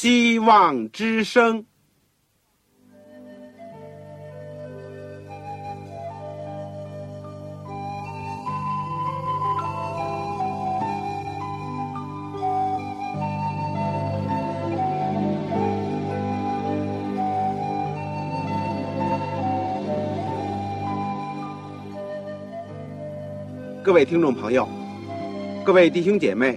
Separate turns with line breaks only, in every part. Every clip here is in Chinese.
希望之声。各位听众朋友，各位弟兄姐妹，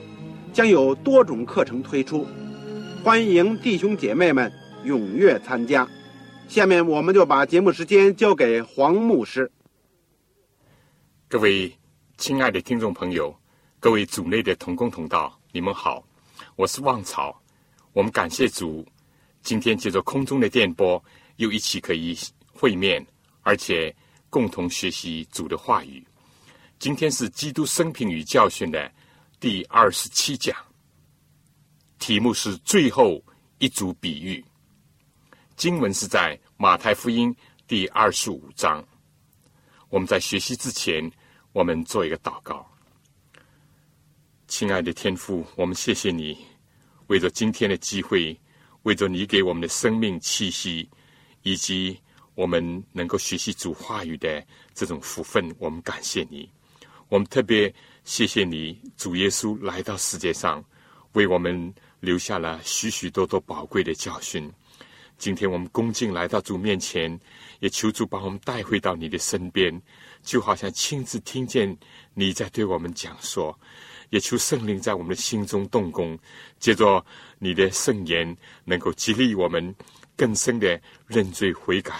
将有多种课程推出，欢迎弟兄姐妹们踊跃参加。下面我们就把节目时间交给黄牧师。
各位亲爱的听众朋友，各位组内的同工同道，你们好，我是旺草。我们感谢主，今天借着空中的电波，又一起可以会面，而且共同学习主的话语。今天是《基督生平与教训》的第二十七讲，题目是最后一组比喻。经文是在马太福音第二十五章。我们在学习之前，我们做一个祷告。亲爱的天父，我们谢谢你，为着今天的机会，为着你给我们的生命气息，以及我们能够学习主话语的这种福分，我们感谢你。我们特别谢谢你，主耶稣来到世界上，为我们留下了许许多多宝贵的教训。今天我们恭敬来到主面前，也求主把我们带回到你的身边，就好像亲自听见你在对我们讲说。也求圣灵在我们的心中动工，借着你的圣言，能够激励我们更深的认罪悔改，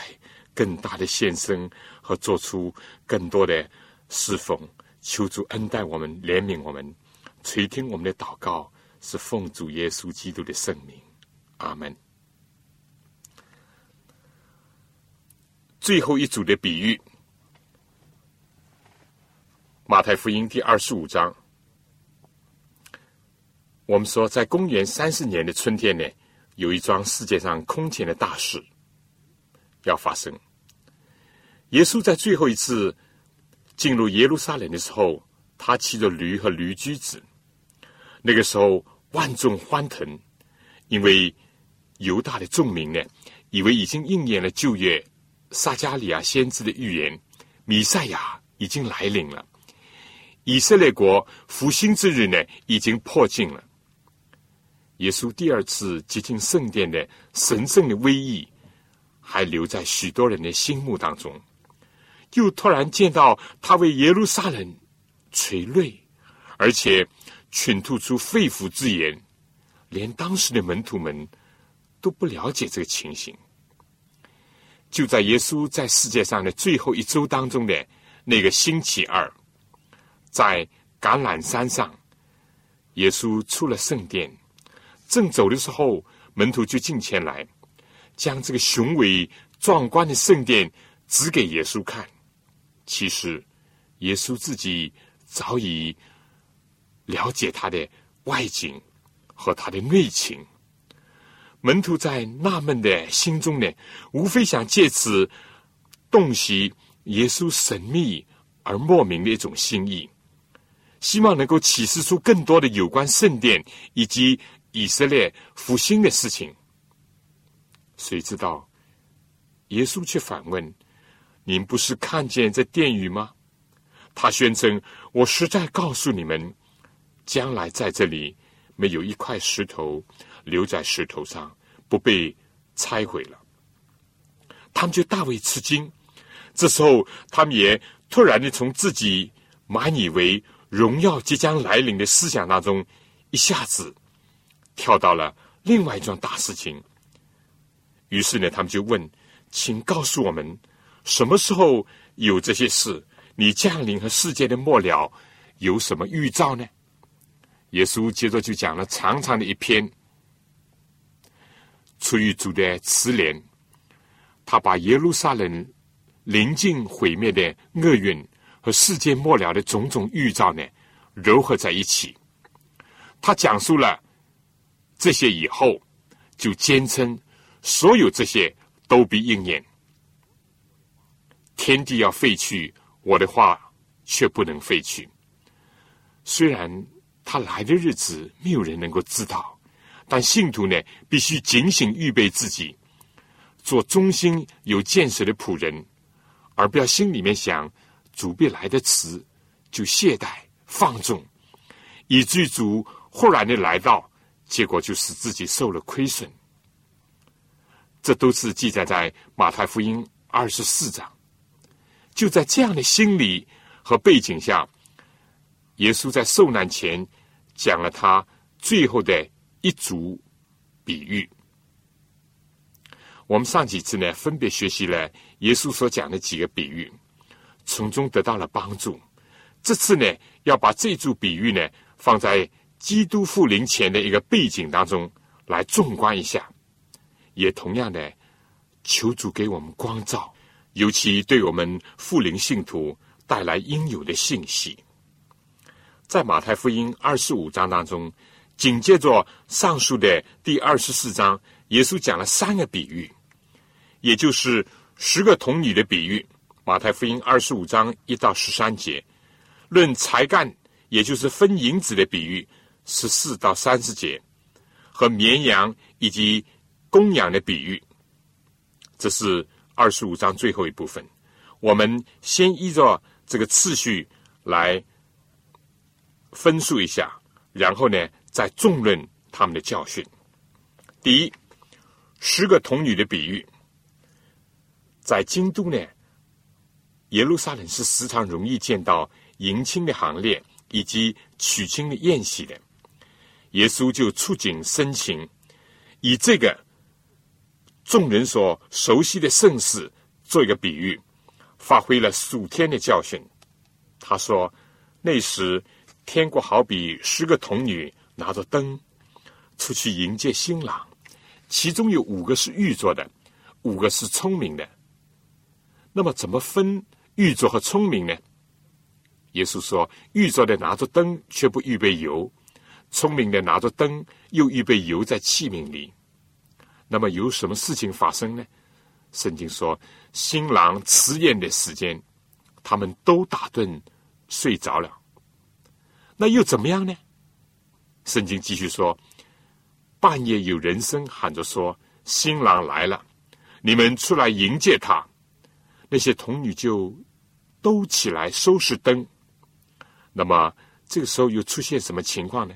更大的献身和做出更多的侍奉。求主恩待我们，怜悯我们，垂听我们的祷告，是奉主耶稣基督的圣名，阿门。最后一组的比喻，《马太福音》第二十五章，我们说，在公元三十年的春天呢，有一桩世界上空前的大事要发生。耶稣在最后一次。进入耶路撒冷的时候，他骑着驴和驴驹子。那个时候万众欢腾，因为犹大的众民呢，以为已经应验了旧约撒加利亚先知的预言，弥赛亚已经来临了，以色列国复兴之日呢已经迫近了。耶稣第二次接近圣殿的神圣的威仪，还留在许多人的心目当中。又突然见到他为耶路撒冷垂泪，而且倾吐出肺腑之言，连当时的门徒们都不了解这个情形。就在耶稣在世界上的最后一周当中的那个星期二，在橄榄山上，耶稣出了圣殿，正走的时候，门徒就进前来，将这个雄伟壮观的圣殿指给耶稣看。其实，耶稣自己早已了解他的外景和他的内情。门徒在纳闷的心中呢，无非想借此洞悉耶稣神秘而莫名的一种心意，希望能够启示出更多的有关圣殿以及以色列复兴的事情。谁知道，耶稣却反问。您不是看见这殿宇吗？他宣称：“我实在告诉你们，将来在这里没有一块石头留在石头上不被拆毁了。”他们就大为吃惊。这时候，他们也突然的从自己满以为荣耀即将来临的思想当中，一下子跳到了另外一桩大事情。于是呢，他们就问：“请告诉我们。”什么时候有这些事？你降临和世界的末了有什么预兆呢？耶稣接着就讲了长长的一篇，出于主的慈怜，他把耶路撒冷临近毁灭的厄运和世界末了的种种预兆呢，糅合在一起。他讲述了这些以后，就坚称所有这些都必应验。天地要废去，我的话却不能废去。虽然他来的日子没有人能够知道。但信徒呢，必须警醒预备自己，做忠心有见识的仆人，而不要心里面想主必来的迟，就懈怠放纵，以至于主忽然的来到，结果就使自己受了亏损。这都是记载在马太福音二十四章。就在这样的心理和背景下，耶稣在受难前讲了他最后的。一组比喻，我们上几次呢，分别学习了耶稣所讲的几个比喻，从中得到了帮助。这次呢，要把这组比喻呢，放在基督复临前的一个背景当中来纵观一下，也同样的求主给我们光照，尤其对我们富灵信徒带来应有的信息。在马太福音二十五章当中。紧接着上述的第二十四章，耶稣讲了三个比喻，也就是十个童女的比喻。马太福音二十五章一到十三节，论才干，也就是分银子的比喻，十四到三十节，和绵羊以及公羊的比喻。这是二十五章最后一部分。我们先依照这个次序来分述一下，然后呢？再重论他们的教训。第一，十个童女的比喻，在京都呢，耶路撒冷是时常容易见到迎亲的行列以及娶亲的宴席的。耶稣就触景生情，以这个众人所熟悉的盛事做一个比喻，发挥了数天的教训。他说：“那时天国好比十个童女。”拿着灯出去迎接新郎，其中有五个是玉做的，五个是聪明的。那么怎么分玉做和聪明呢？耶稣说：玉做的拿着灯却不预备油，聪明的拿着灯又预备油在器皿里。那么有什么事情发生呢？圣经说，新郎迟宴的时间，他们都打盹睡着了。那又怎么样呢？圣经继续说：“半夜有人声喊着说，新郎来了，你们出来迎接他。那些童女就都起来收拾灯。那么这个时候又出现什么情况呢？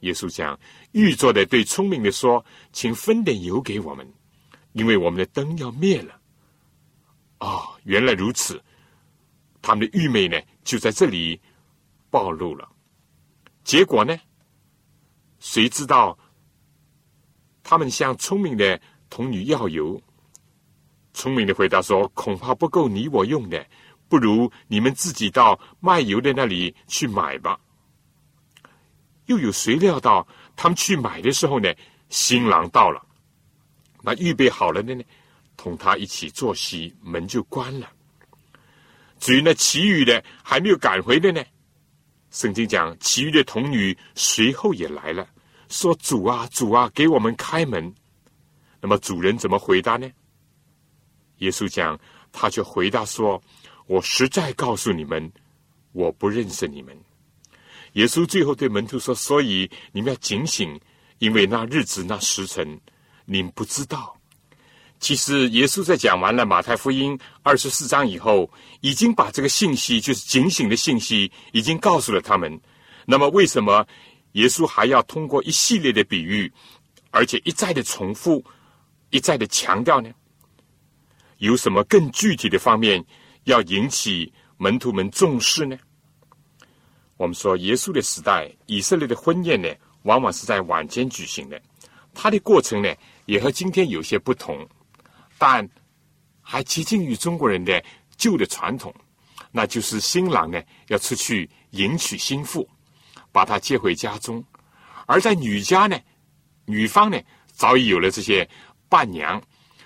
耶稣讲：玉座的对聪明的说，请分点油给我们，因为我们的灯要灭了。哦，原来如此，他们的愚昧呢，就在这里暴露了。结果呢？”谁知道？他们向聪明的童女要油。聪明的回答说：“恐怕不够你我用的，不如你们自己到卖油的那里去买吧。”又有谁料到他们去买的时候呢？新郎到了，那预备好了的呢，同他一起坐席，门就关了。至于那其余的还没有赶回的呢？圣经讲，其余的童女随后也来了，说：“主啊，主啊，给我们开门。”那么主人怎么回答呢？耶稣讲，他却回答说：“我实在告诉你们，我不认识你们。”耶稣最后对门徒说：“所以你们要警醒，因为那日子、那时辰，你们不知道。”其实，耶稣在讲完了马太福音二十四章以后，已经把这个信息，就是警醒的信息，已经告诉了他们。那么，为什么耶稣还要通过一系列的比喻，而且一再的重复、一再的强调呢？有什么更具体的方面要引起门徒们重视呢？我们说，耶稣的时代，以色列的婚宴呢，往往是在晚间举行的，它的过程呢，也和今天有些不同。但还接近于中国人的旧的传统，那就是新郎呢要出去迎娶新妇，把她接回家中；而在女家呢，女方呢早已有了这些伴娘，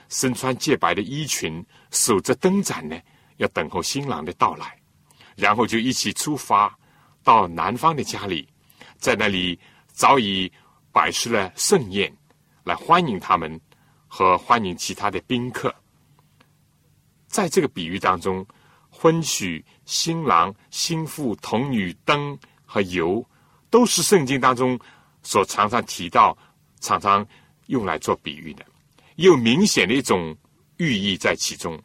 身穿洁白的衣裙，守着灯盏呢，要等候新郎的到来，然后就一起出发到男方的家里，在那里早已摆设了盛宴，来欢迎他们和欢迎其他的宾客。在这个比喻当中，婚娶、新郎、新妇、童女、灯和油，都是圣经当中所常常提到、常常用来做比喻的，有明显的一种寓意在其中。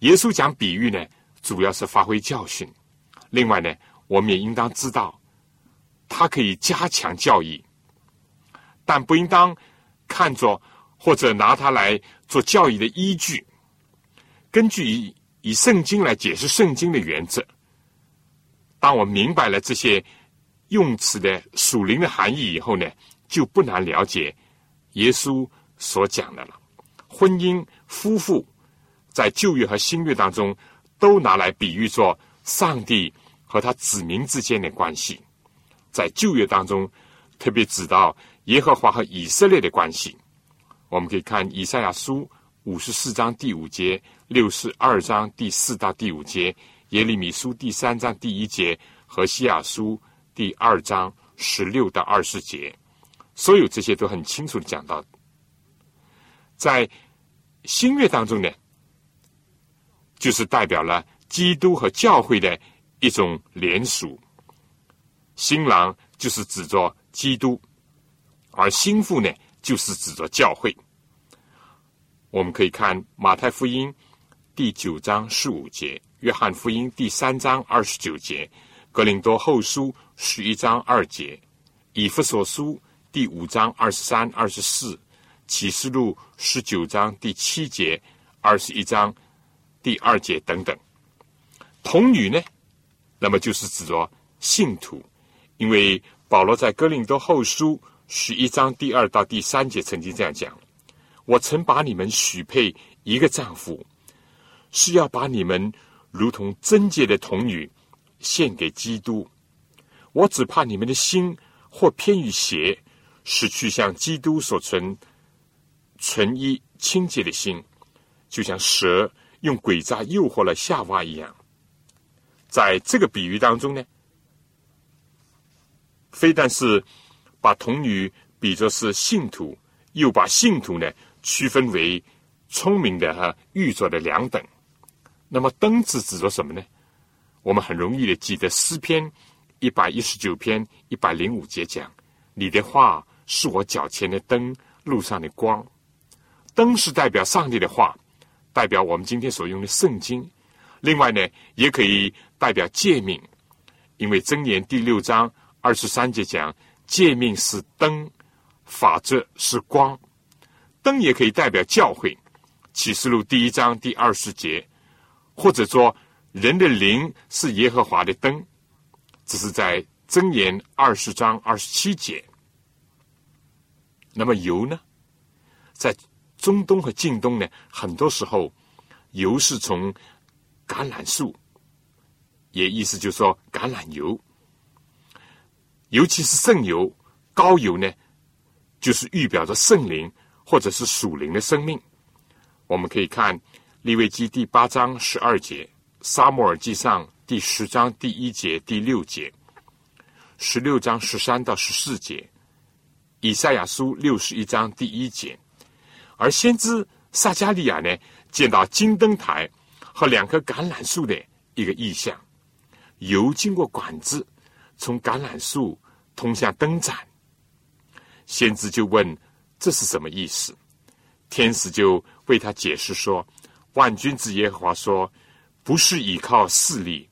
耶稣讲比喻呢，主要是发挥教训；另外呢，我们也应当知道，它可以加强教义，但不应当看作或者拿它来做教义的依据。根据以以圣经来解释圣经的原则，当我明白了这些用词的属灵的含义以后呢，就不难了解耶稣所讲的了。婚姻、夫妇在旧约和新约当中都拿来比喻作上帝和他子民之间的关系。在旧约当中，特别指到耶和华和以色列的关系。我们可以看以赛亚书五十四章第五节。六十二章第四到第五节，耶利米书第三章第一节和西亚书第二章十六到二十节，所有这些都很清楚的讲到，在新约当中呢，就是代表了基督和教会的一种联属。新郎就是指着基督，而新妇呢，就是指着教会。我们可以看马太福音。第九章十五节，约翰福音第三章二十九节，格林多后书十一章二节，以弗所书第五章二十三、二十四，启示录十九章第七节、二十一章第二节等等。童女呢，那么就是指着信徒，因为保罗在格林多后书十一章第二到第三节曾经这样讲：“我曾把你们许配一个丈夫。”是要把你们如同贞洁的童女献给基督。我只怕你们的心或偏于邪，失去像基督所存纯一清洁的心，就像蛇用诡诈诱惑了夏娃一样。在这个比喻当中呢，非但是把童女比作是信徒，又把信徒呢区分为聪明的和愚拙的两等。那么灯字指着什么呢？我们很容易的记得诗篇一百一十九篇一百零五节讲：“你的话是我脚前的灯，路上的光。”灯是代表上帝的话，代表我们今天所用的圣经。另外呢，也可以代表诫命，因为箴言第六章二十三节讲：“诫命是灯，法则是光。”灯也可以代表教诲，启示录第一章第二十节。或者说，人的灵是耶和华的灯，这是在箴言二十章二十七节。那么油呢，在中东和近东呢，很多时候油是从橄榄树，也意思就是说橄榄油，尤其是圣油、高油呢，就是预表着圣灵或者是属灵的生命。我们可以看。利未记第八章十二节，沙摩尔记上第十章第一节、第六节，十六章十三到十四节，以赛亚书六十一章第一节，而先知撒加利亚呢，见到金灯台和两棵橄榄树的一个意象，油经过管子从橄榄树通向灯盏，先知就问这是什么意思？天使就为他解释说。万军之耶和华说：“不是依靠势力，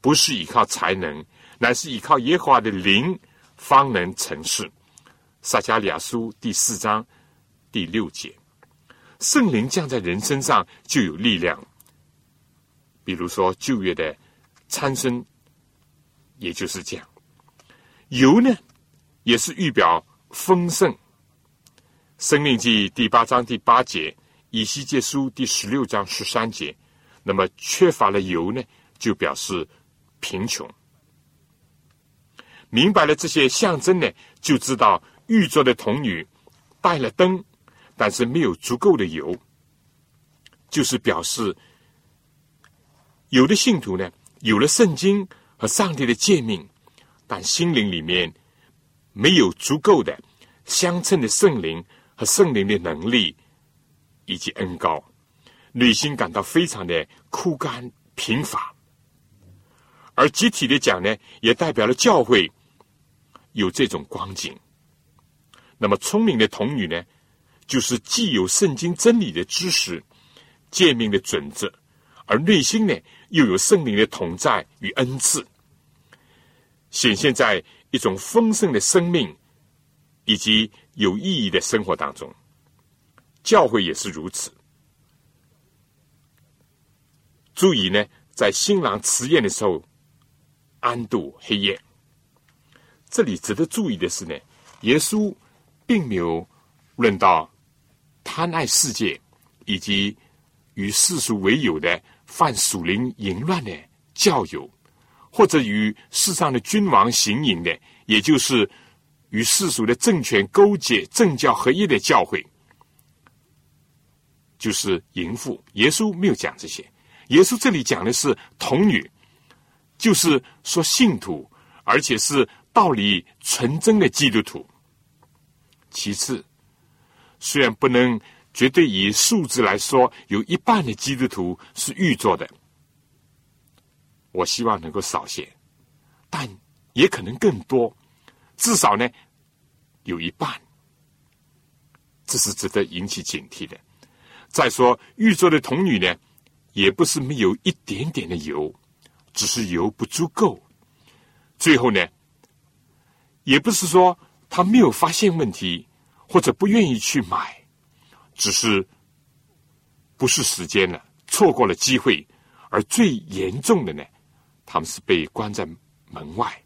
不是依靠才能，乃是依靠耶和华的灵，方能成事。”撒迦利亚书第四章第六节，圣灵降在人身上就有力量。比如说旧约的参生，也就是这样。油呢，也是预表丰盛。生命记第八章第八节。以西结书第十六章十三节，那么缺乏了油呢，就表示贫穷。明白了这些象征呢，就知道玉做的童女带了灯，但是没有足够的油，就是表示有的信徒呢，有了圣经和上帝的诫命，但心灵里面没有足够的相称的圣灵和圣灵的能力以及恩高，内心感到非常的枯干贫乏。而集体的讲呢，也代表了教会有这种光景。那么聪明的童女呢，就是既有圣经真理的知识、诫命的准则，而内心呢又有圣灵的同在与恩赐，显现在一种丰盛的生命以及有意义的生活当中。教会也是如此。注意呢，在新郎辞宴的时候。安度黑夜。这里值得注意的是呢，耶稣并没有论到贪爱世界以及与世俗为友的犯属灵淫乱的教友，或者与世上的君王行淫的，也就是与世俗的政权勾结、政教合一的教会，就是淫妇。耶稣没有讲这些，耶稣这里讲的是童女。就是说，信徒，而且是道理纯真的基督徒。其次，虽然不能绝对以数字来说，有一半的基督徒是预做的，我希望能够少些，但也可能更多，至少呢，有一半，这是值得引起警惕的。再说，预做的童女呢，也不是没有一点点的油。只是油不足够，最后呢，也不是说他没有发现问题或者不愿意去买，只是不是时间了，错过了机会。而最严重的呢，他们是被关在门外，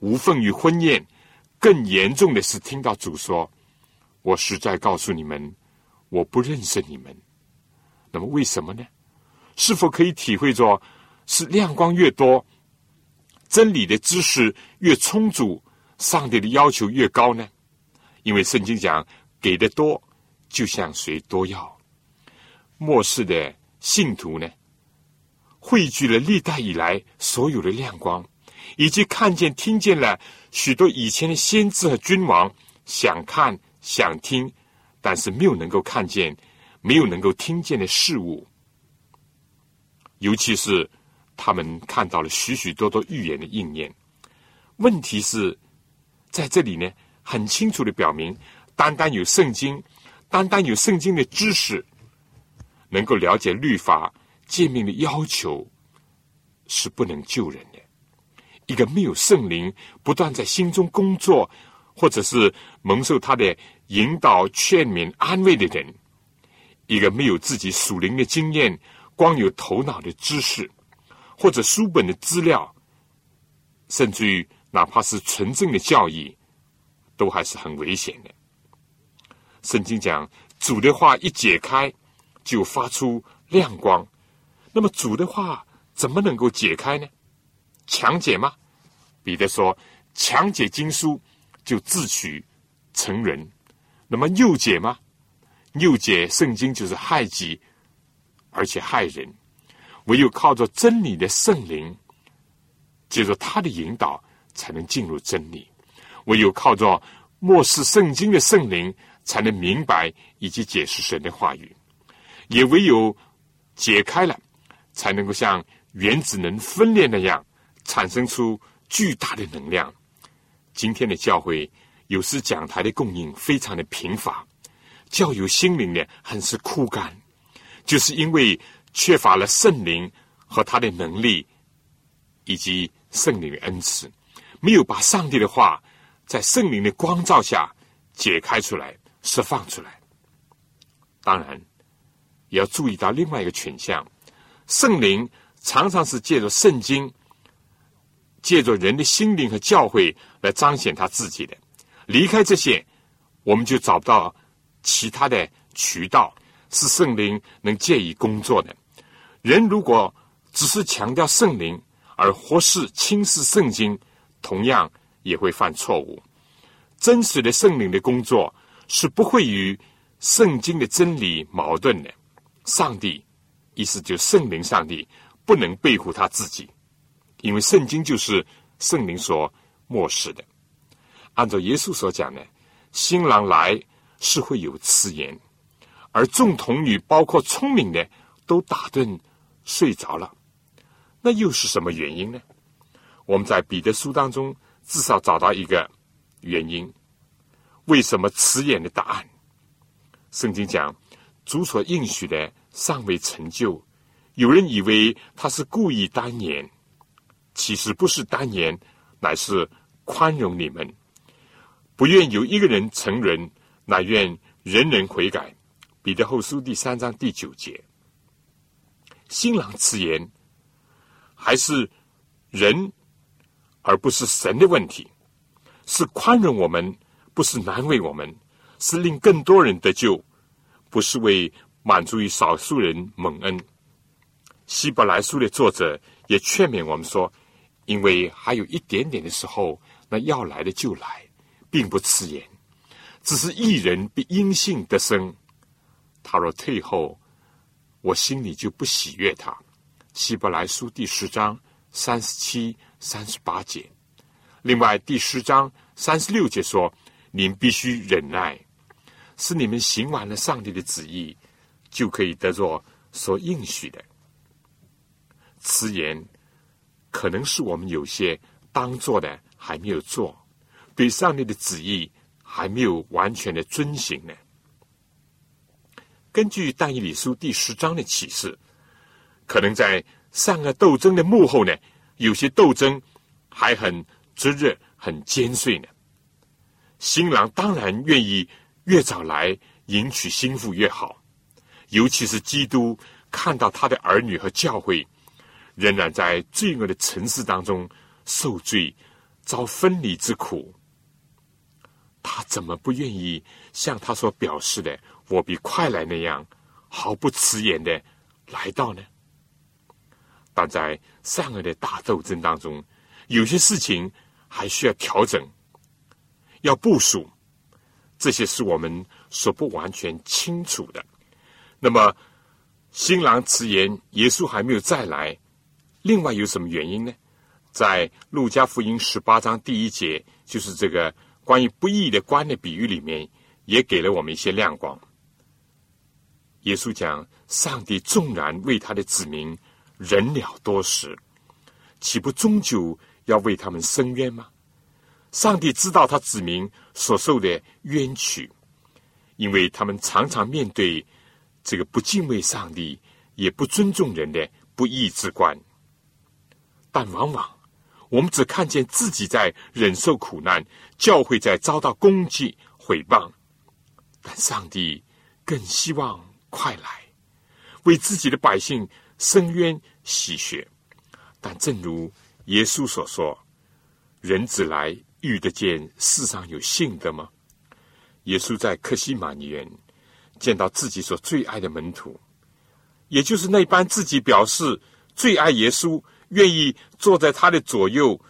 无份于婚宴。更严重的是，听到主说：“我实在告诉你们，我不认识你们。”那么为什么呢？是否可以体会着？是亮光越多，真理的知识越充足，上帝的要求越高呢？因为圣经讲，给的多，就向谁多要。末世的信徒呢，汇聚了历代以来所有的亮光，以及看见、听见了许多以前的先知和君王想看、想听，但是没有能够看见、没有能够听见的事物，尤其是。他们看到了许许多多预言的应验。问题是，在这里呢，很清楚的表明，单单有圣经，单单有圣经的知识，能够了解律法诫命的要求，是不能救人的。一个没有圣灵不断在心中工作，或者是蒙受他的引导、劝勉、安慰的人，一个没有自己属灵的经验，光有头脑的知识。或者书本的资料，甚至于哪怕是纯正的教义，都还是很危险的。圣经讲，主的话一解开，就发出亮光。那么主的话怎么能够解开呢？强解吗？彼得说，强解经书就自取成人。那么诱解吗？诱解圣经就是害己，而且害人。唯有靠着真理的圣灵，借着他的引导，才能进入真理；唯有靠着漠视圣经的圣灵，才能明白以及解释神的话语；也唯有解开了，才能够像原子能分裂那样，产生出巨大的能量。今天的教会有时讲台的供应非常的贫乏，教友心灵呢很是枯干，就是因为。缺乏了圣灵和他的能力，以及圣灵的恩赐，没有把上帝的话在圣灵的光照下解开出来、释放出来。当然，也要注意到另外一个群象：圣灵常常是借着圣经、借着人的心灵和教诲来彰显他自己的。离开这些，我们就找不到其他的渠道是圣灵能借以工作的。人如果只是强调圣灵，而忽视轻视圣经，同样也会犯错误。真实的圣灵的工作是不会与圣经的真理矛盾的。上帝，意思就圣灵上帝不能背负他自己，因为圣经就是圣灵所漠视的。按照耶稣所讲的，新郎来是会有迟延，而众童女，包括聪明的，都打盹睡着了。那又是什么原因呢？我们在彼得书当中至少找到一个原因：为什么迟延的答案？圣经讲，主所应许的尚未成就，有人以为他是故意单言，其实不是单言，乃是宽容你们。不愿有一个人成人，乃愿人人悔改。彼得后书第三章第九节。新郎辞言，还是人而不是神的问题，是宽容我们，不是难为我们，是令更多人得救，不是为满足于少数人蒙恩。希伯来书的作者也劝勉我们说，因为还有一点点的时候，那要来的就来。并不辞言，只是一人必因信得生。他若退后，我心里就不喜悦他。希伯来书第十章三十七、三十八节。另外第十章三十六节说：“您必须忍耐，是你们行完了上帝的旨意，就可以得着所应许的。”此言可能是我们有些当做的还没有做。对上帝的旨意还没有完全的遵行呢。根据但以理书第十章的启示，可能在善恶斗争的幕后呢，有些斗争还很炙热、很尖锐呢。新郎当然愿意越早来迎娶新妇越好，尤其是基督看到他的儿女和教会仍然在罪恶的城市当中受罪、遭分离之苦。他怎么不愿意像他所表示的“我比快来”那样毫不迟延的来到呢？但在善恶的大斗争当中，有些事情还需要调整，要部署，这些是我们所不完全清楚的。那么，新郎迟延，耶稣还没有再来，另外有什么原因呢？在路加福音十八章第一节，就是这个。关于不义的官的比喻里面，也给了我们一些亮光。耶稣讲：“上帝纵然为他的子民忍了多时，岂不终究要为他们伸冤吗？”上帝知道他子民所受的冤屈，因为他们常常面对这个不敬畏上帝、也不尊重人的不义之官，但往往。我们只看见自己在忍受苦难，教会在遭到攻击毁谤，但上帝更希望快来为自己的百姓伸冤洗血。但正如耶稣所说：“人子来遇得见世上有信的吗？”耶稣在克西马尼园见到自己所最爱的门徒，也就是那班自己表示最爱耶稣。愿意坐在他的左右，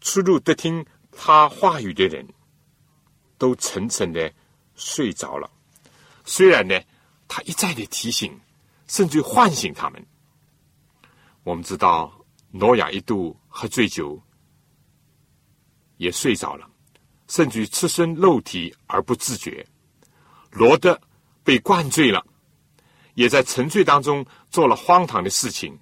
出入得听他话语的人，都沉沉的睡着了。虽然呢，他一再的提醒，甚至唤醒他们。我们知道，挪亚一度喝醉酒，也睡着了，甚至于赤身肉体而不自觉。罗德被灌醉了，也在沉醉当中做了荒唐的事情。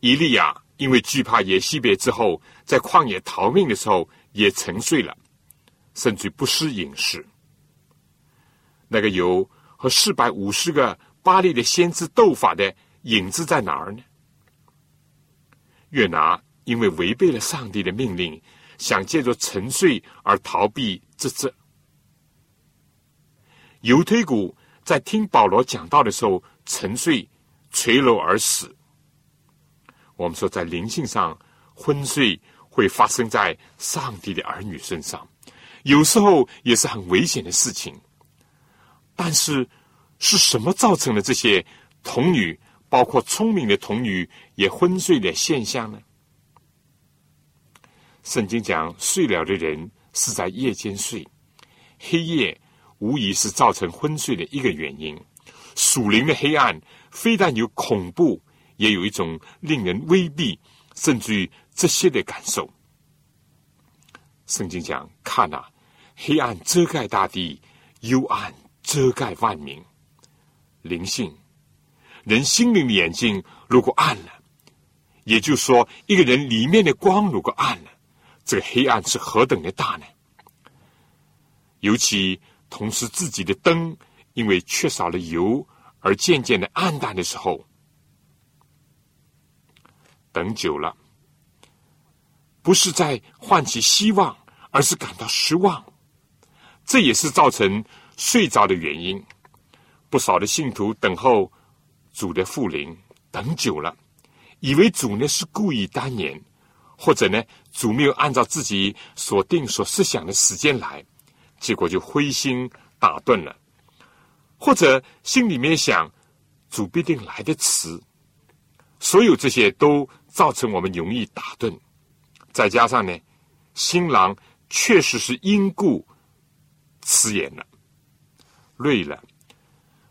伊利亚因为惧怕耶西别之后，在旷野逃命的时候也沉睡了，甚至不思饮食。那个有和四百五十个巴利的先知斗法的影子在哪儿呢？越拿因为违背了上帝的命令，想借着沉睡而逃避这这。犹推古在听保罗讲道的时候沉睡垂楼而死。我们说，在灵性上昏睡会发生在上帝的儿女身上，有时候也是很危险的事情。但是，是什么造成了这些童女，包括聪明的童女也昏睡的现象呢？圣经讲，睡了的人是在夜间睡，黑夜无疑是造成昏睡的一个原因。属灵的黑暗非但有恐怖，也有一种令人威逼，甚至于窒息的感受。圣经讲：“看呐，黑暗遮盖大地，幽暗遮盖万民。”灵性，人心灵的眼睛如果暗了，也就是说，一个人里面的光如果暗了，这个黑暗是何等的大呢？尤其同时自己的灯。因为缺少了油而渐渐的暗淡的时候，等久了，不是在唤起希望，而是感到失望。这也是造成睡着的原因。不少的信徒等候主的复临，等久了，以为主呢是故意单延，或者呢主没有按照自己所定所设想的时间来，结果就灰心打盹了。或者心里面想，主必定来的迟，所有这些都造成我们容易打盹。再加上呢，新郎确实是因故迟延了，累了，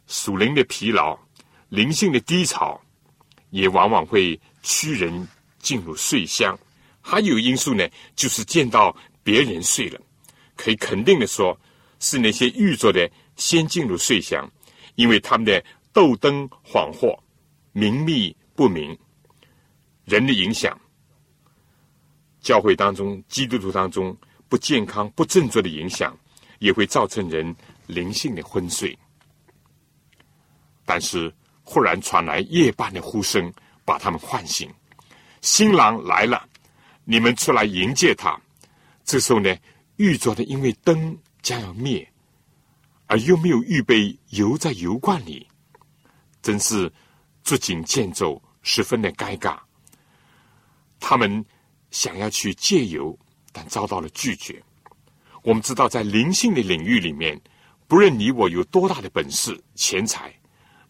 属灵的疲劳、灵性的低潮，也往往会驱人进入睡乡。还有因素呢，就是见到别人睡了，可以肯定的说，是那些预着的。先进入睡乡，因为他们的斗灯恍惚、明密不明，人的影响，教会当中、基督徒当中不健康、不振作的影响，也会造成人灵性的昏睡。但是忽然传来夜半的呼声，把他们唤醒。新郎来了，你们出来迎接他。这时候呢，预着的因为灯将要灭。而又没有预备油在油罐里，真是捉襟见肘，十分的尴尬。他们想要去借油，但遭到了拒绝。我们知道，在灵性的领域里面，不论你我有多大的本事、钱财，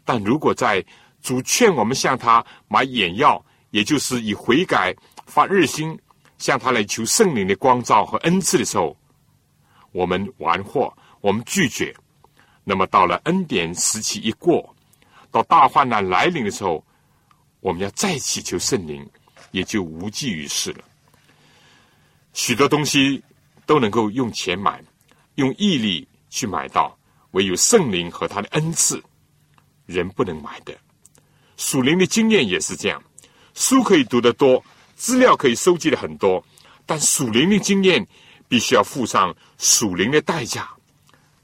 但如果在主劝我们向他买眼药，也就是以悔改发日心，向他来求圣灵的光照和恩赐的时候，我们玩货，我们拒绝。那么到了恩典时期一过，到大患难来临的时候，我们要再祈求圣灵，也就无济于事了。许多东西都能够用钱买，用毅力去买到，唯有圣灵和他的恩赐，人不能买的。属灵的经验也是这样，书可以读得多，资料可以收集的很多，但属灵的经验必须要付上属灵的代价，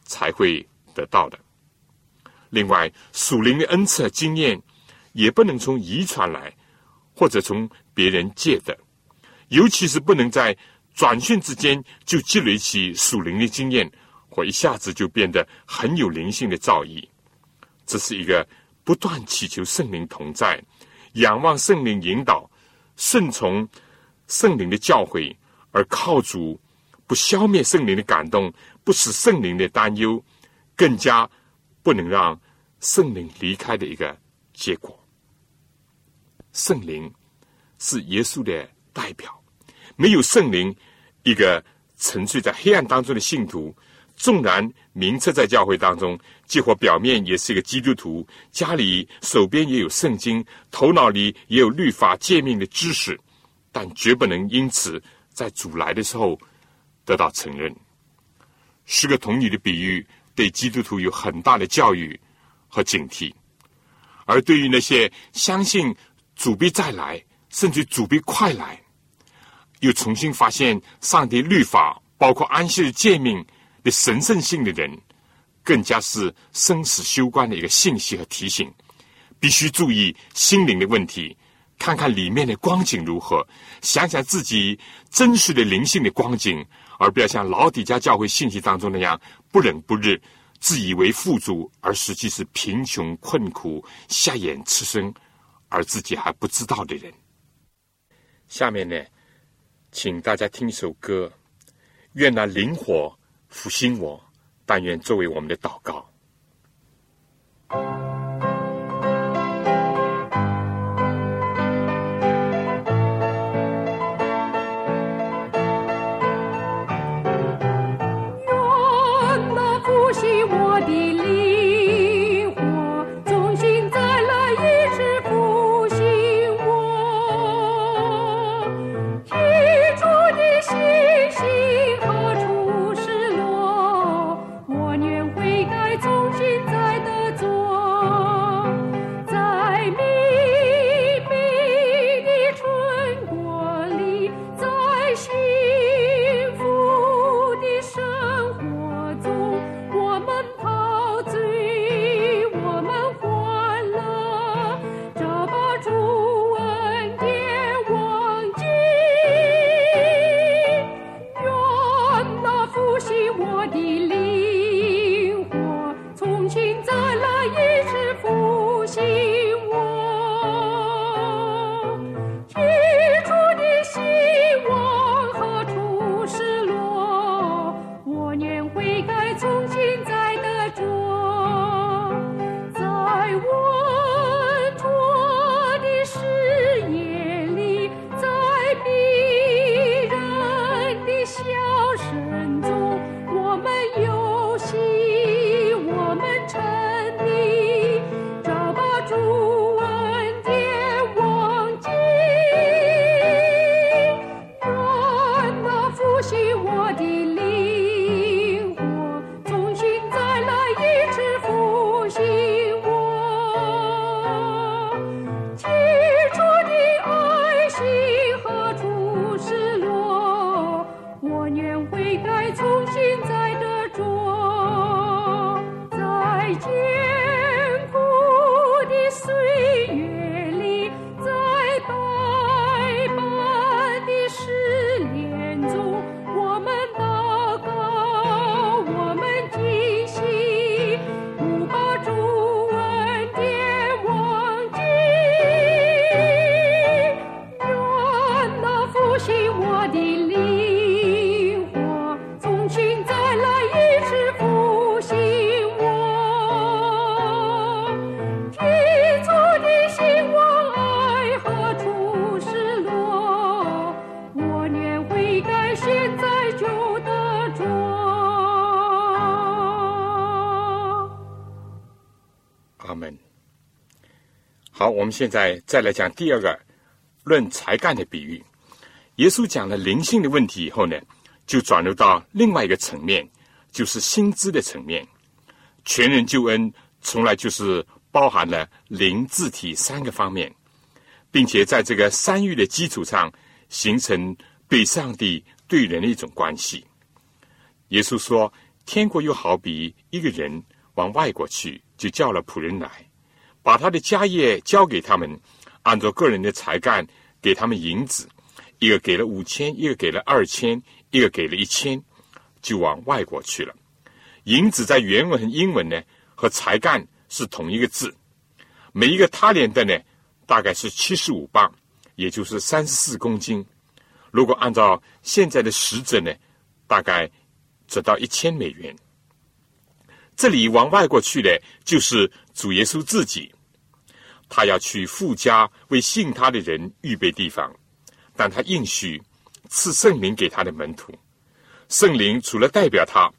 才会。得到的。另外，属灵的恩赐经验也不能从遗传来，或者从别人借的，尤其是不能在转瞬之间就积累起属灵的经验，或一下子就变得很有灵性的造诣。这是一个不断祈求圣灵同在，仰望圣灵引导，顺从圣灵的教诲，而靠主不消灭圣灵的感动，不使圣灵的担忧。更加不能让圣灵离开的一个结果。圣灵是耶稣的代表，没有圣灵，一个沉睡在黑暗当中的信徒，纵然名册在教会当中，几乎表面也是一个基督徒，家里手边也有圣经，头脑里也有律法诫命的知识，但绝不能因此在主来的时候得到承认。是个童女的比喻。对基督徒有很大的教育和警惕，而对于那些相信主必再来，甚至主必快来，又重新发现上帝律法，包括安息的诫命的神圣性的人，更加是生死攸关的一个信息和提醒。必须注意心灵的问题，看看里面的光景如何，想想自己真实的灵性的光景。而不要像老底家教会信息当中那样不冷不热，自以为富足，而实际是贫穷困苦、瞎眼吃生，而自己还不知道的人。下面呢，请大家听一首歌，愿那灵火复兴我，但愿作为我们的祷告。现在再来讲第二个论才干的比喻。耶稣讲了灵性的问题以后呢，就转入到另外一个层面，就是薪资的层面。全人救恩从来就是包含了灵、字体三个方面，并且在这个三育的基础上，形成对上帝对人的一种关系。耶稣说：“天国又好比一个人往外国去，就叫了仆人来。”把他的家业交给他们，按照个人的才干给他们银子，一个给了五千，一个给了二千，一个给了一千，就往外国去了。银子在原文和英文呢，和才干是同一个字。每一个他连的呢，大概是七十五磅，也就是三十四公斤。如果按照现在的实则呢，大概只到一千美元。这里往外国去的，就是主耶稣自己，他要去富家为信他的人预备地方，但他应许赐圣灵给他的门徒。圣灵除了代表他，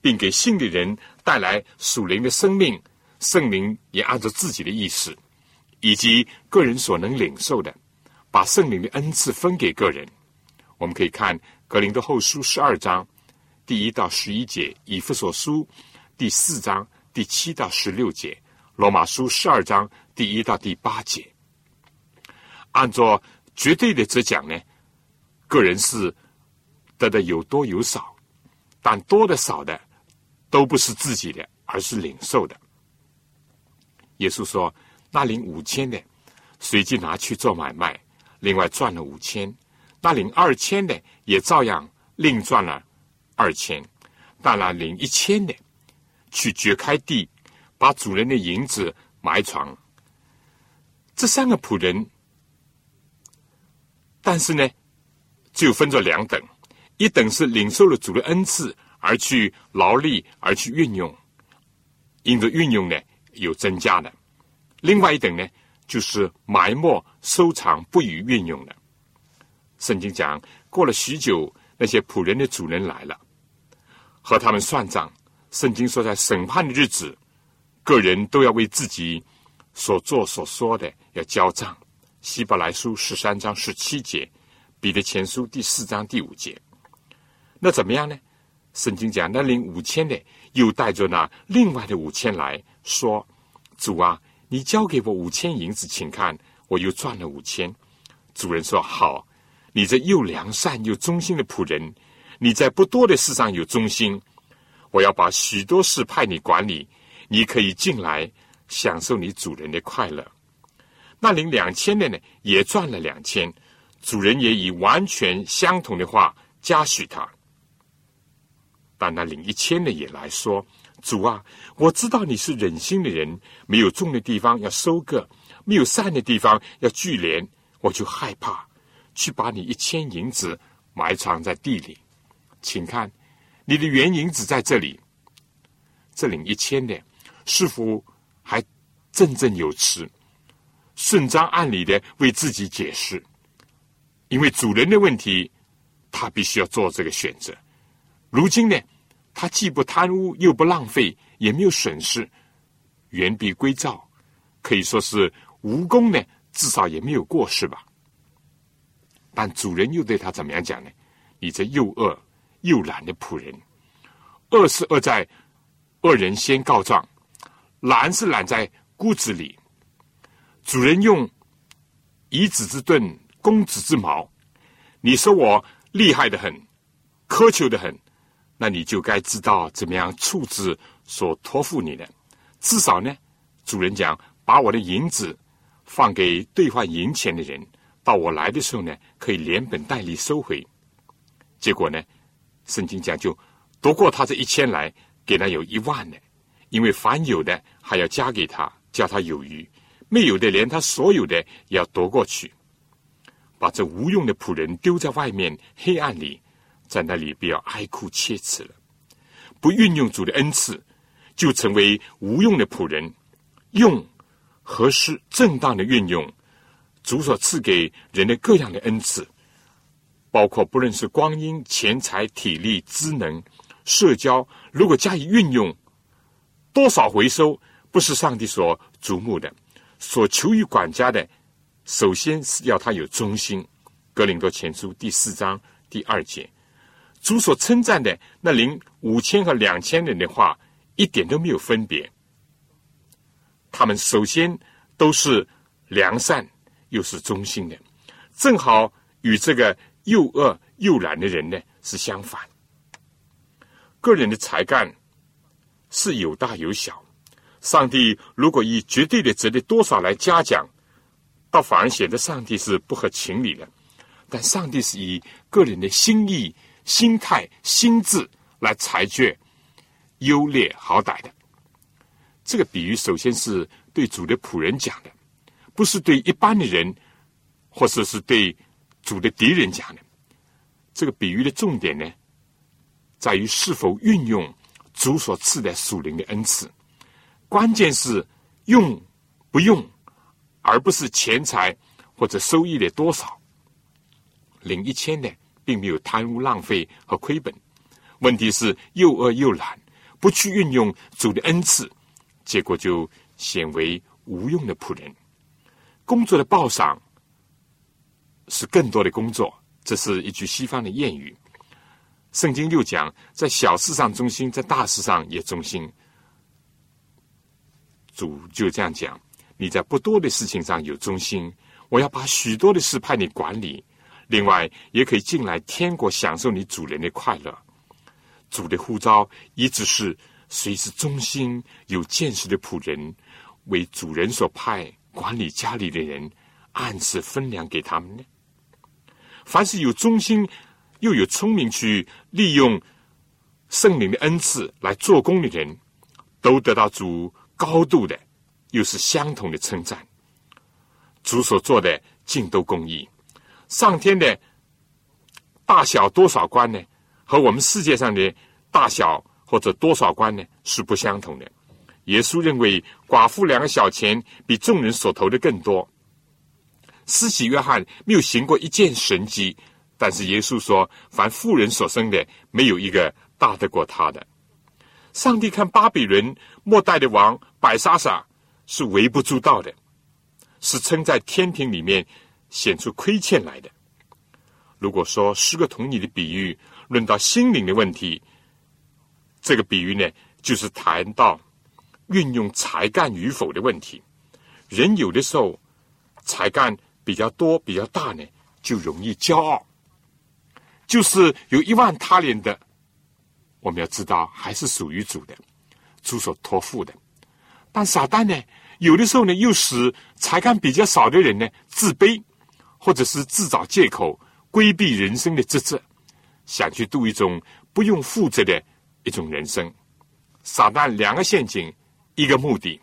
并给信的人带来属灵的生命，圣灵也按照自己的意思，以及个人所能领受的，把圣灵的恩赐分给个人。我们可以看格林的后书十二章第一到十一节，以弗所书。第四章第七到十六节，罗马书十二章第一到第八节。按照绝对的这讲呢，个人是得的有多有少，但多的少的都不是自己的，而是领受的。耶稣说：“那领五千的，随即拿去做买卖，另外赚了五千；那领二千的，也照样另赚了二千；但那领一千的。”去掘开地，把主人的银子埋藏。这三个仆人，但是呢，就分作两等：一等是领受了主的恩赐而去劳力而去运用，因着运用呢有增加的；另外一等呢，就是埋没收藏不予运用的。圣经讲，过了许久，那些仆人的主人来了，和他们算账。圣经说，在审判的日子，个人都要为自己所做所说的要交账。希伯来书十三章十七节，彼得前书第四章第五节。那怎么样呢？圣经讲，那领五千的又带着那另外的五千来说：“主啊，你交给我五千银子，请看，我又赚了五千。”主人说：“好，你这又良善又忠心的仆人，你在不多的事上有忠心。”我要把许多事派你管理，你可以进来享受你主人的快乐。那领两千的呢，也赚了两千，主人也以完全相同的话加许他。但那领一千的也来说：“主啊，我知道你是忍心的人，没有种的地方要收割，没有散的地方要聚敛，我就害怕，去把你一千银子埋藏在地里。请看。”你的原银子在这里，这领一千的，是否还振振有词、顺章按理的为自己解释？因为主人的问题，他必须要做这个选择。如今呢，他既不贪污，又不浪费，也没有损失，原币归赵，可以说是无功呢，至少也没有过失吧。但主人又对他怎么样讲呢？你这又恶。又懒的仆人，恶是恶在恶人先告状，懒是懒在骨子里。主人用以子之盾攻子之矛，你说我厉害的很，苛求的很，那你就该知道怎么样处置所托付你的。至少呢，主人讲把我的银子放给兑换银钱的人，到我来的时候呢，可以连本带利收回。结果呢？圣经讲就夺过他这一千来，给他有一万呢，因为凡有的还要加给他，叫他有余；没有的，连他所有的也要夺过去，把这无用的仆人丢在外面黑暗里，在那里不要哀哭切齿了。不运用主的恩赐，就成为无用的仆人。用合适正当的运用主所赐给人的各样的恩赐。包括不论是光阴、钱财、体力、资能、社交，如果加以运用，多少回收不是上帝所瞩目的。所求于管家的，首先是要他有忠心。格林多前书第四章第二节，主所称赞的那零五千和两千人的话，一点都没有分别。他们首先都是良善，又是忠心的，正好与这个。又恶又懒的人呢，是相反。个人的才干是有大有小，上帝如果以绝对的值的多少来嘉奖，倒反而显得上帝是不合情理的。但上帝是以个人的心意、心态、心智来裁决优劣好歹的。这个比喻首先是对主的仆人讲的，不是对一般的人，或者是对。主的敌人讲的这个比喻的重点呢，在于是否运用主所赐的属灵的恩赐。关键是用不用，而不是钱财或者收益的多少。领一千的并没有贪污浪费和亏本，问题是又饿又懒，不去运用主的恩赐，结果就显为无用的仆人。工作的报赏。是更多的工作，这是一句西方的谚语。圣经又讲，在小事上忠心，在大事上也忠心。主就这样讲：你在不多的事情上有忠心，我要把许多的事派你管理。另外，也可以进来天国享受你主人的快乐。主的呼召一直是谁是忠心有见识的仆人，为主人所派管理家里的人，按时分粮给他们呢？凡是有忠心又有聪明去利用圣灵的恩赐来做工的人，都得到主高度的又是相同的称赞。主所做的尽都公义，上天的大小多少官呢？和我们世界上的大小或者多少官呢是不相同的。耶稣认为寡妇两个小钱比众人所投的更多。司洗约翰没有行过一件神迹，但是耶稣说：“凡妇人所生的，没有一个大得过他的。”上帝看巴比伦末代的王百沙撒是微不足道的，是称在天庭里面显出亏欠来的。如果说十个童女的比喻论到心灵的问题，这个比喻呢，就是谈到运用才干与否的问题。人有的时候才干比较多、比较大呢，就容易骄傲。就是有一万他连的，我们要知道还是属于主的，主所托付的。但撒旦呢，有的时候呢，又使才干比较少的人呢自卑，或者是自找借口，规避人生的职责，想去度一种不用负责的一种人生。撒旦两个陷阱，一个目的，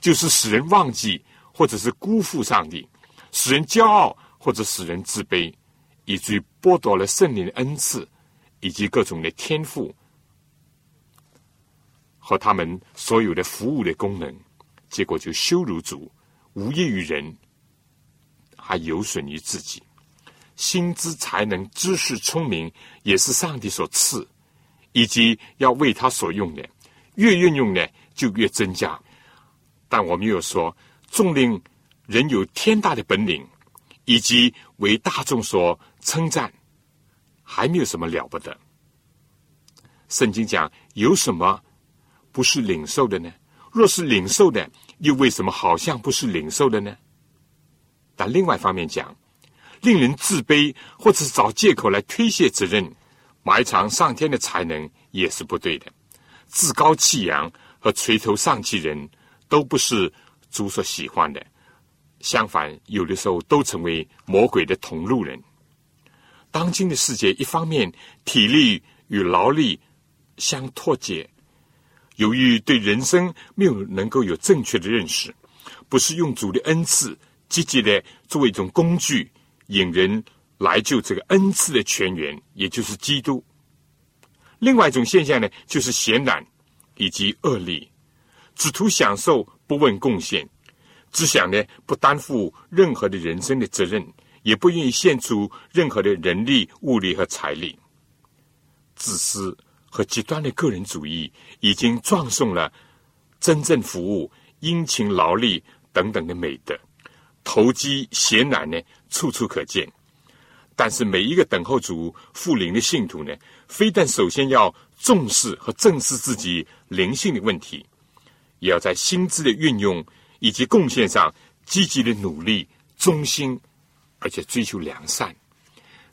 就是使人忘记，或者是辜负上帝，使人骄傲，或者使人自卑。以至于剥夺了圣灵的恩赐，以及各种的天赋和他们所有的服务的功能，结果就羞辱主，无益于人，还有损于自己。心智才能、知识、聪明，也是上帝所赐，以及要为他所用的，越运用呢，就越增加。但我们又说，纵令人有天大的本领，以及为大众所。称赞还没有什么了不得。圣经讲有什么不是领受的呢？若是领受的，又为什么好像不是领受的呢？但另外一方面讲，令人自卑或者是找借口来推卸责任、埋藏上天的才能，也是不对的。自高气扬和垂头丧气人都不是主所喜欢的。相反，有的时候都成为魔鬼的同路人。当今的世界，一方面体力与劳力相脱节，由于对人生没有能够有正确的认识，不是用主的恩赐积极的作为一种工具，引人来救这个恩赐的泉源，也就是基督。另外一种现象呢，就是闲懒以及恶力，只图享受，不问贡献，只想呢不担负任何的人生的责任。也不愿意献出任何的人力、物力和财力。自私和极端的个人主义已经葬送了真正服务、殷勤劳力等等的美德。投机闲懒呢，处处可见。但是每一个等候主复临的信徒呢，非但首先要重视和正视自己灵性的问题，也要在薪资的运用以及贡献上积极的努力、忠心。而且追求良善，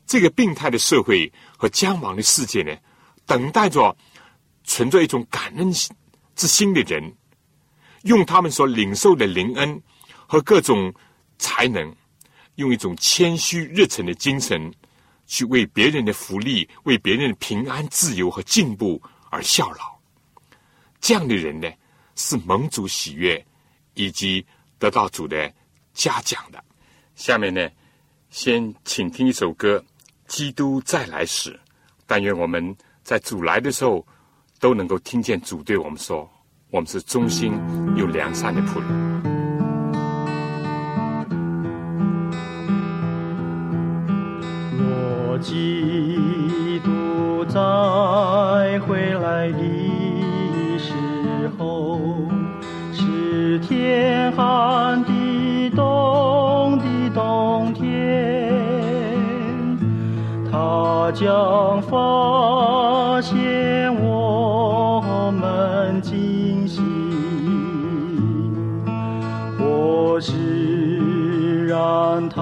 这个病态的社会和将亡的世界呢，等待着存着一种感恩之心的人，用他们所领受的灵恩和各种才能，用一种谦虚热忱的精神，去为别人的福利、为别人的平安、自由和进步而效劳。这样的人呢，是蒙主喜悦以及得到主的嘉奖的。下面呢。先请听一首歌，《基督再来时》。但愿我们在主来的时候，都能够听见主对我们说：“我们是忠心又良善的仆人。”
若基督再回来的时候，是天寒地将发现我们惊喜，或是让他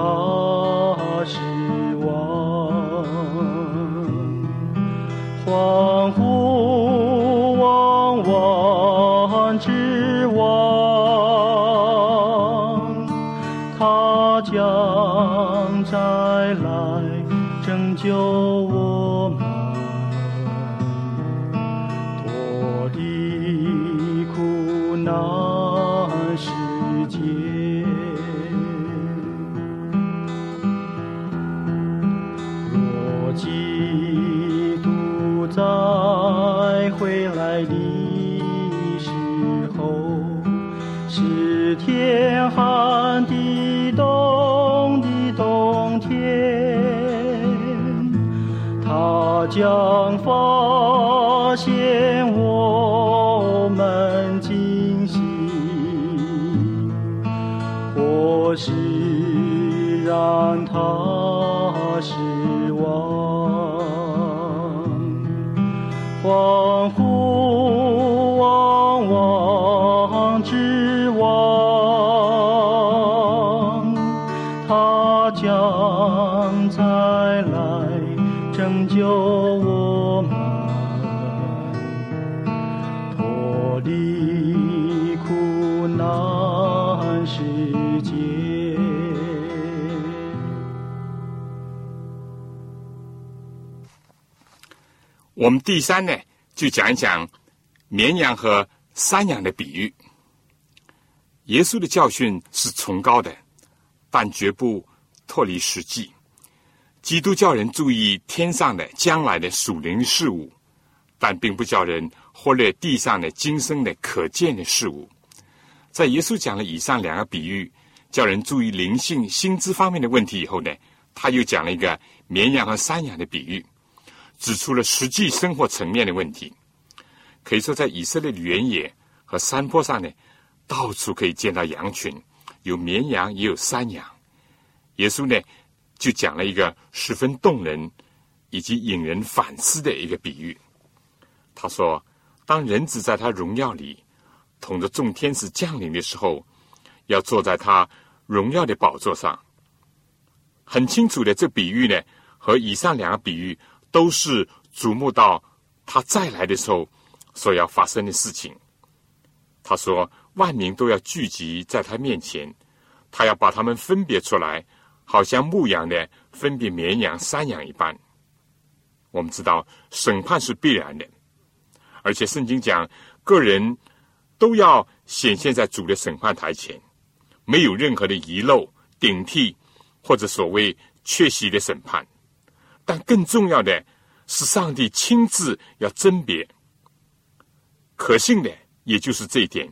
失望，恍惚望望之望，他将再来。拯救我们
第三呢，就讲一讲绵羊和山羊的比喻。耶稣的教训是崇高的，但绝不脱离实际。基督教人注意天上的、将来的属灵事物，但并不叫人忽略地上的、今生的可见的事物。在耶稣讲了以上两个比喻，叫人注意灵性、心智方面的问题以后呢，他又讲了一个绵羊和山羊的比喻，指出了实际生活层面的问题。可以说，在以色列的原野和山坡上呢。到处可以见到羊群，有绵羊也有山羊。耶稣呢，就讲了一个十分动人以及引人反思的一个比喻。他说：“当人子在他荣耀里统着众天使降临的时候，要坐在他荣耀的宝座上。”很清楚的，这比喻呢，和以上两个比喻都是瞩目到他再来的时候所要发生的事情。他说。万民都要聚集在他面前，他要把他们分别出来，好像牧羊的分别绵羊、山羊一般。我们知道审判是必然的，而且圣经讲，个人都要显现在主的审判台前，没有任何的遗漏、顶替或者所谓缺席的审判。但更重要的是，上帝亲自要甄别，可信的，也就是这一点。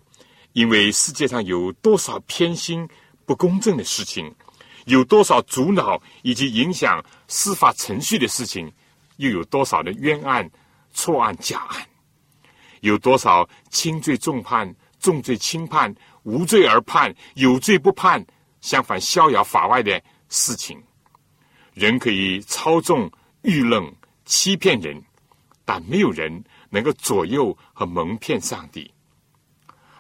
因为世界上有多少偏心、不公正的事情，有多少阻挠以及影响司法程序的事情，又有多少的冤案、错案、假案，有多少轻罪重判、重罪轻判、无罪而判、有罪不判，相反逍遥法外的事情。人可以操纵、愚弄、欺骗人，但没有人能够左右和蒙骗上帝。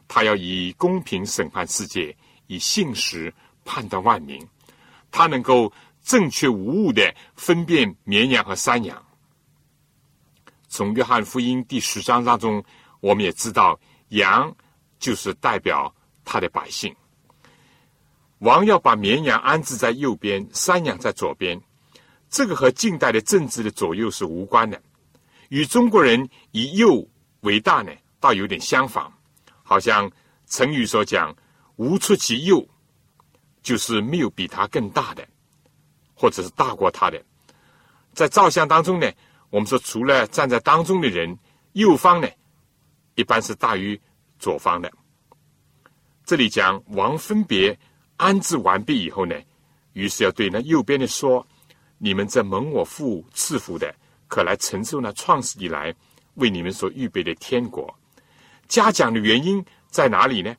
他要以公平审判世界，以信实判断万民。他能够正确无误的分辨绵羊和山羊。从约翰福音第十章当中，我们也知道，羊就是代表他的百姓。王要把绵羊安置在右边，山羊在左边。这个和近代的政治的左右是无关的，与中国人以右为大呢，倒有点相反。好像成语所讲“无出其右”，就是没有比他更大的，或者是大过他的。在照相当中呢，我们说除了站在当中的人，右方呢一般是大于左方的。这里讲王分别安置完毕以后呢，于是要对那右边的说：“你们这蒙我父赐福的，可来承受那创世以来为你们所预备的天国。”嘉奖的原因在哪里呢？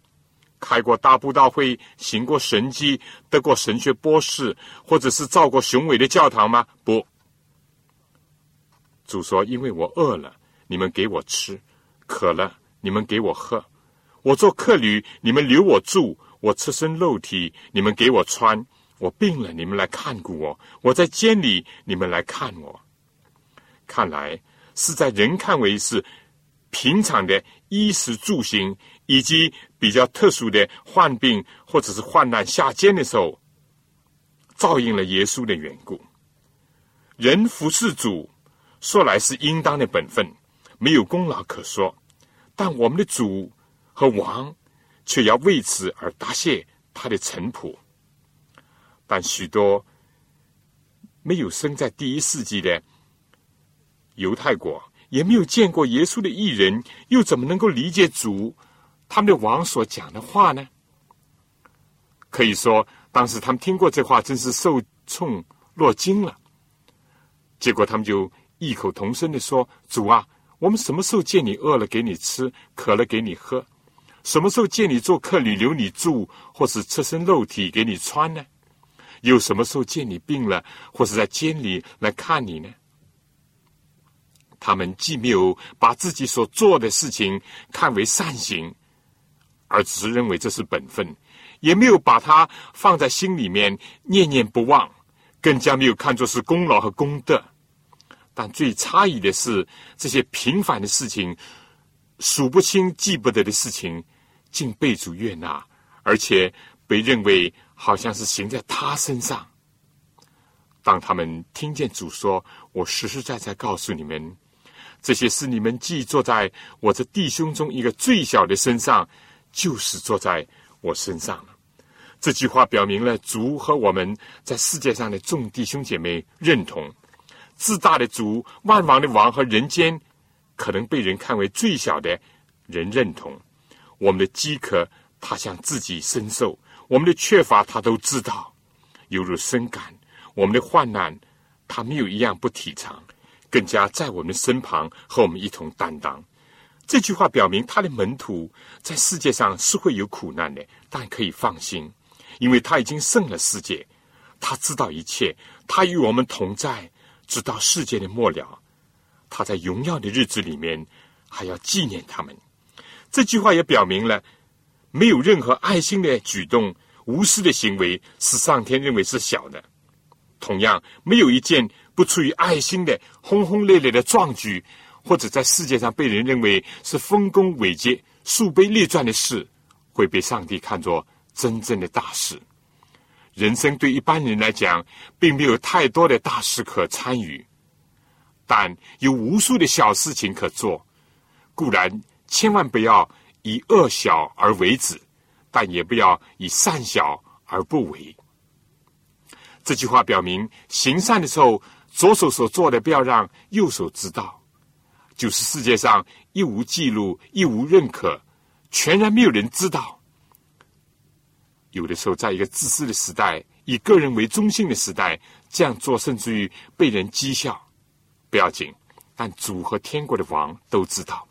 开过大布道会，行过神迹，得过神学博士，或者是造过雄伟的教堂吗？不。主说：“因为我饿了，你们给我吃；渴了，你们给我喝；我做客旅，你们留我住；我赤身肉体，你们给我穿；我病了，你们来看顾我；我在监里，你们来看我。”看来是在人看为是。平常的衣食住行，以及比较特殊的患病或者是患难下监的时候，照应了耶稣的缘故。人服侍主，说来是应当的本分，没有功劳可说。但我们的主和王，却要为此而答谢他的臣仆。但许多没有生在第一世纪的犹太国。也没有见过耶稣的艺人，又怎么能够理解主他们的王所讲的话呢？可以说，当时他们听过这话，真是受宠若惊了。结果他们就异口同声的说：“主啊，我们什么时候见你饿了给你吃，渴了给你喝？什么时候见你做客旅留你住，或是赤身肉体给你穿呢？又什么时候见你病了，或是在监里来看你呢？”他们既没有把自己所做的事情看为善行，而只是认为这是本分，也没有把它放在心里面念念不忘，更加没有看作是功劳和功德。但最诧异的是，这些平凡的事情、数不清、记不得的事情，竟被主悦纳，而且被认为好像是行在他身上。当他们听见主说：“我实实在在告诉你们。”这些是你们既坐在我这弟兄中一个最小的身上，就是坐在我身上了。这句话表明了主和我们在世界上的众弟兄姐妹认同。自大的主、万王的王和人间可能被人看为最小的人认同。我们的饥渴，他向自己深受；我们的缺乏，他都知道，犹如深感。我们的患难，他没有一样不体尝，更加在我们身旁和我们一同担当。这句话表明，他的门徒在世界上是会有苦难的，但可以放心。因为他已经胜了世界，他知道一切，他与我们同在，直到世界的末了。他在荣耀的日子里面还要纪念他们。这句话也表明了，没有任何爱心的举动、无私的行为是上天认为是小的。同样，没有一件不出于爱心的轰轰烈烈的壮举，或者在世界上被人认为是丰功伟绩、树碑立传的事，会被上帝看作。真正的大事，人生对一般人来讲，并没有太多的大事可参与，但有无数的小事情可做。固然，千万不要以恶小而为之，但也不要以善小而不为。这句话表明，行善的时候，左手所做的不要让右手知道，就是世界上一无记录、一无认可，全然没有人知道。有的时候，在一个自私的时代，以个人为中心的时代，这样做甚至于被人讥笑，不要紧。但主和天国的王都知道，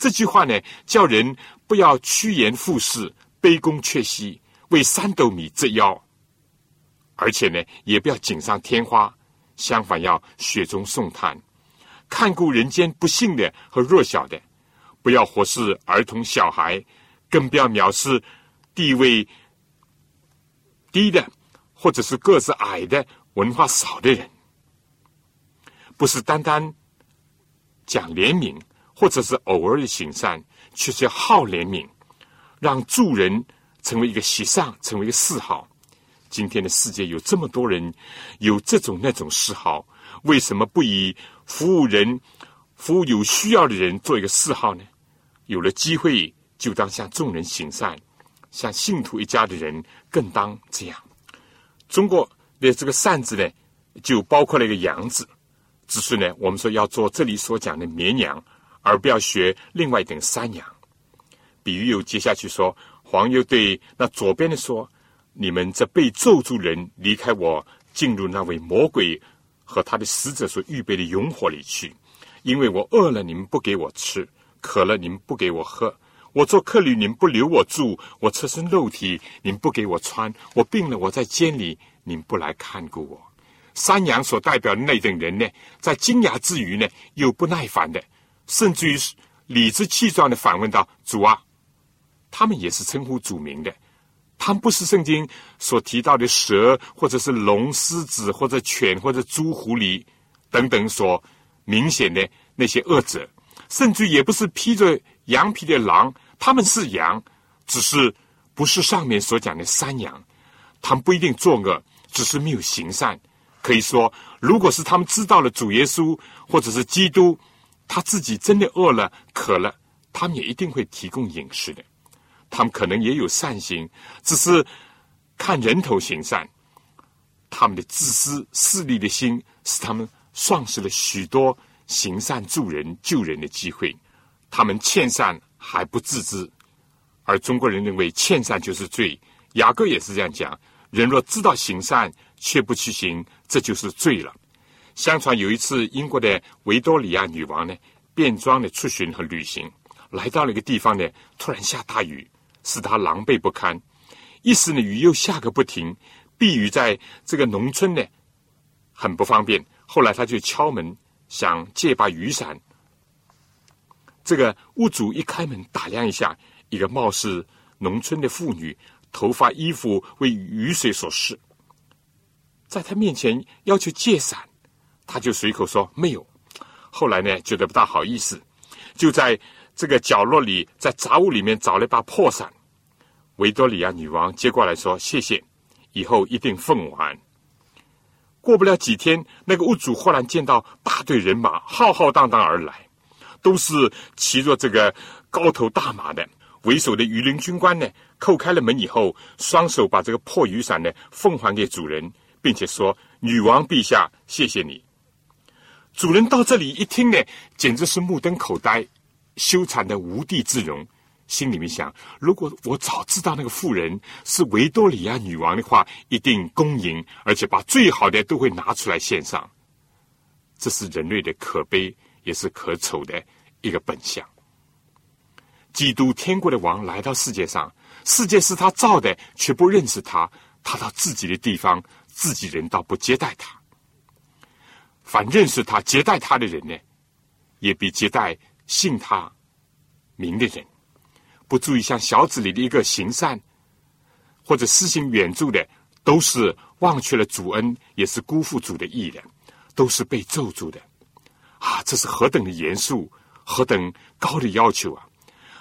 这句话呢，叫人不要趋炎附势、卑躬屈膝，为三斗米折腰，而且呢，也不要锦上添花，相反要雪中送炭，看顾人间不幸的和弱小的，不要忽视儿童小孩，更不要藐视地位。低的，或者是个子矮的、文化少的人，不是单单讲怜悯，或者是偶尔的行善，却是要好怜悯，让助人成为一个习尚，成为一个嗜好。今天的世界有这么多人有这种那种嗜好，为什么不以服务人、服务有需要的人做一个嗜好呢？有了机会，就当向众人行善。像信徒一家的人更当这样。中国的这个“善”字呢，就包括了一个“羊”字，只是呢，我们说要做这里所讲的绵羊，而不要学另外一等山羊。比喻又接下去说，黄又对那左边的说：“你们这被咒住人，离开我，进入那位魔鬼和他的使者所预备的永火里去，因为我饿了，你们不给我吃；渴了，你们不给我喝。”我做客旅，你们不留我住；我赤身肉体，你们不给我穿；我病了，我在监里，你们不来看顾我。山羊所代表的那等人呢，在惊讶之余呢，又不耐烦的，甚至于理直气壮的反问道：“主啊，他们也是称呼主名的，他们不是圣经所提到的蛇，或者是龙、狮子，或者犬，或者猪、狐狸等等所明显的那些恶者，甚至也不是披着。”羊皮的狼，他们是羊，只是不是上面所讲的山羊。他们不一定作恶，只是没有行善。可以说，如果是他们知道了主耶稣或者是基督，他自己真的饿了、渴了，他们也一定会提供饮食的。他们可能也有善行，只是看人头行善。他们的自私势利的心，使他们丧失了许多行善助人救人的机会。他们欠善还不自知，而中国人认为欠善就是罪。雅各也是这样讲：人若知道行善却不去行，这就是罪了。相传有一次，英国的维多利亚女王呢，变装的出巡和旅行，来到了一个地方呢，突然下大雨，使她狼狈不堪。一时呢，雨又下个不停，避雨在这个农村呢，很不方便。后来他就敲门，想借把雨伞。这个屋主一开门，打量一下，一个貌似农村的妇女，头发、衣服为雨水所湿，在他面前要求借伞，他就随口说没有。后来呢，觉得不大好意思，就在这个角落里，在杂物里面找了一把破伞。维多利亚女王接过来说：“谢谢，以后一定奉还。”过不了几天，那个屋主忽然见到大队人马浩浩荡荡而来，都是骑着这个高头大马的。为首的羽林军官呢，叩开了门以后，双手把这个破雨伞呢奉还给主人，并且说：“女王陛下，谢谢你。”主人到这里一听呢，简直是目瞪口呆，羞惭的无地自容，心里面想：如果我早知道那个妇人是维多利亚女王的话，一定恭迎，而且把最好的都会拿出来献上。这是人类的可悲，也是可丑的一个本相。基督天国的王来到世界上，世界是他造的，却不认识他。他到自己的地方，自己人倒不接待他。凡认识他、接待他的人呢，也比接待信他名的人，不注意像小子里的一个行善或者施行援助的，都是忘却了主恩，也是辜负主的意的，都是被咒诅的。啊，这是何等的严肃，何等高的要求啊！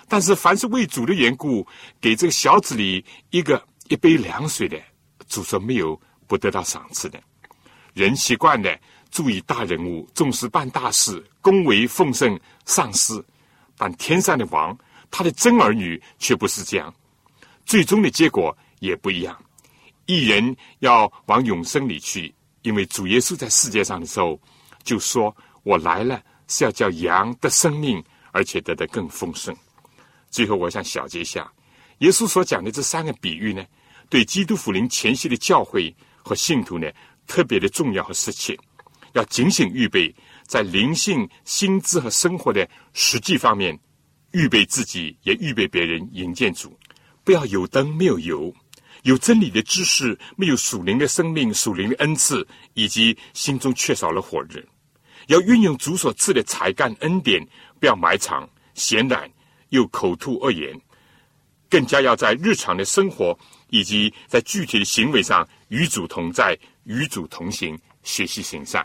但是，凡是为主的缘故，给这个小子里一个一杯凉水的，主说没有不得到赏赐的。人习惯的注意大人物，重视办大事，恭维奉圣上师，但天上的王，他的真儿女却不是这样，最终的结果也不一样。一人要往永生里去，因为主耶稣在世界上的时候就说：“我来了是要叫羊的生命，而且得的更丰盛。”最后，我想小结一下，耶稣所讲的这三个比喻呢，对基督福临前夕的教会和信徒呢，特别的重要和实切，要警醒预备，在灵性、心智和生活的实际方面，预备自己，也预备别人迎见主。不要有灯没有油，有真理的知识没有属灵的生命、属灵的恩赐，以及心中缺少了火热。要运用主所赐的才干恩典，不要埋藏闲懒。又口吐恶言，更加要在日常的生活以及在具体的行为上与主同在、与主同行，学习行善。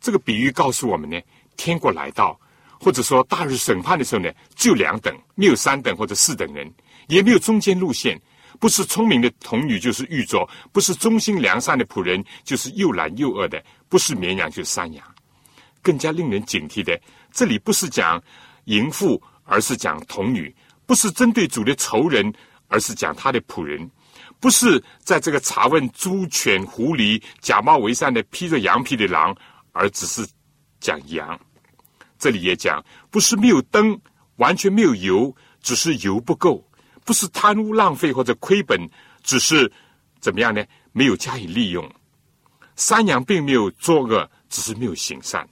这个比喻告诉我们呢，天国来到，或者说大日审判的时候呢，只有两等，没有三等或者四等人，也没有中间路线，不是聪明的童女就是玉作，不是忠心良善的仆人就是又懒又恶的，不是绵羊就是山羊。更加令人警惕的，这里不是讲淫妇。而是讲童女，不是针对主的仇人，而是讲他的仆人；不是在这个查问猪犬狐狸假冒为善的披着羊皮的狼，而只是讲羊。这里也讲，不是没有灯，完全没有油，只是油不够；不是贪污浪费或者亏本，只是怎么样呢？没有加以利用。山羊并没有作恶，只是没有行善。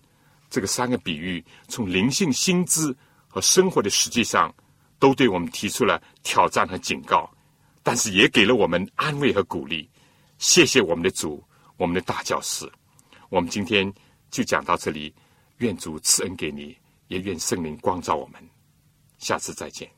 这个三个比喻，从灵性心智。和生活的实际上，都对我们提出了挑战和警告，但是也给了我们安慰和鼓励。谢谢我们的主，我们的大教师。我们今天就讲到这里，愿主赐恩给你，也愿圣灵光照我们。下次再见。